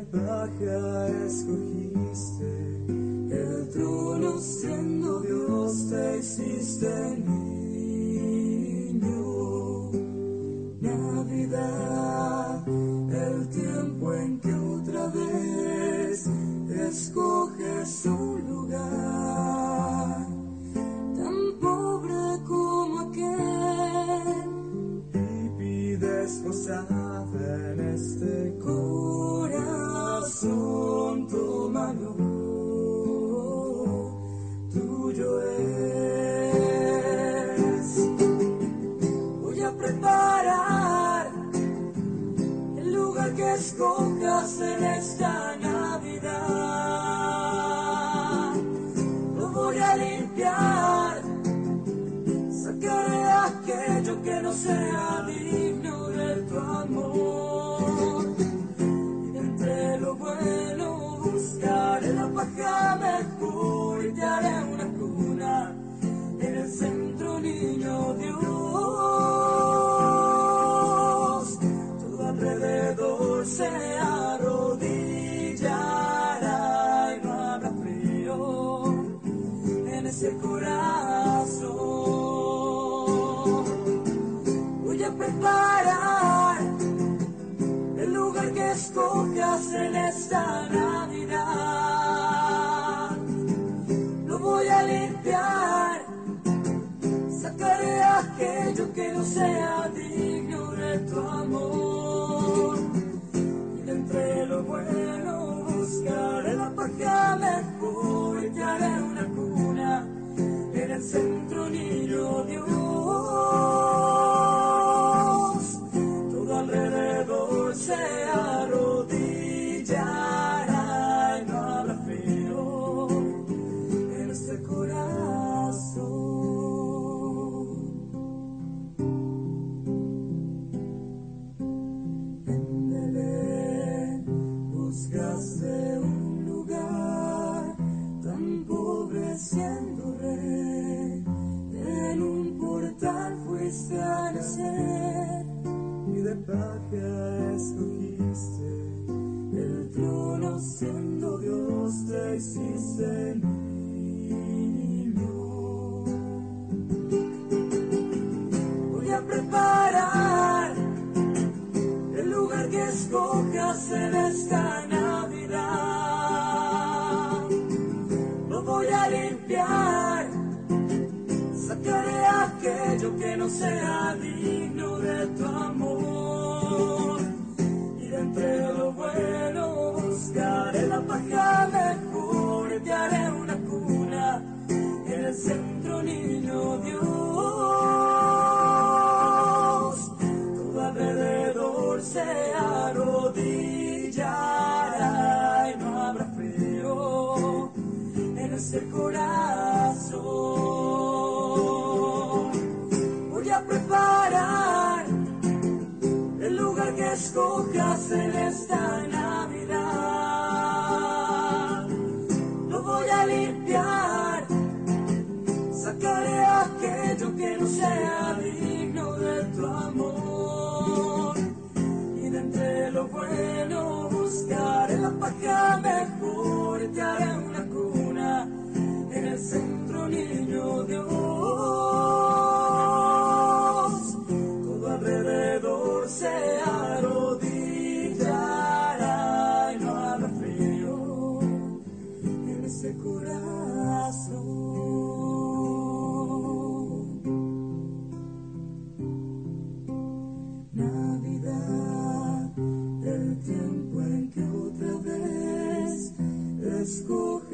paja escogiste el trono siendo Dios te hiciste niño. Navidad, el tiempo en que otra vez escoges un lugar tan pobre como aquel y pides posada en este corazón, tómalo, tuyo es. Voy a preparar el lugar que escojas en esta Navidad. Lo voy a limpiar, sacaré aquello que no sea digno de tu amor. Que escojas en esta Navidad. Lo voy a limpiar, sacaré aquello que no sea digno de tu amor. Escogiste el trono siendo Dios te hiciste que no sea digno de tu amor. Y de lo bueno buscaré la paja mejor y te haré una cuna en el centro, niño Dios. Todo alrededor se arrodillará y no habrá frío en ese corazón. Buscaré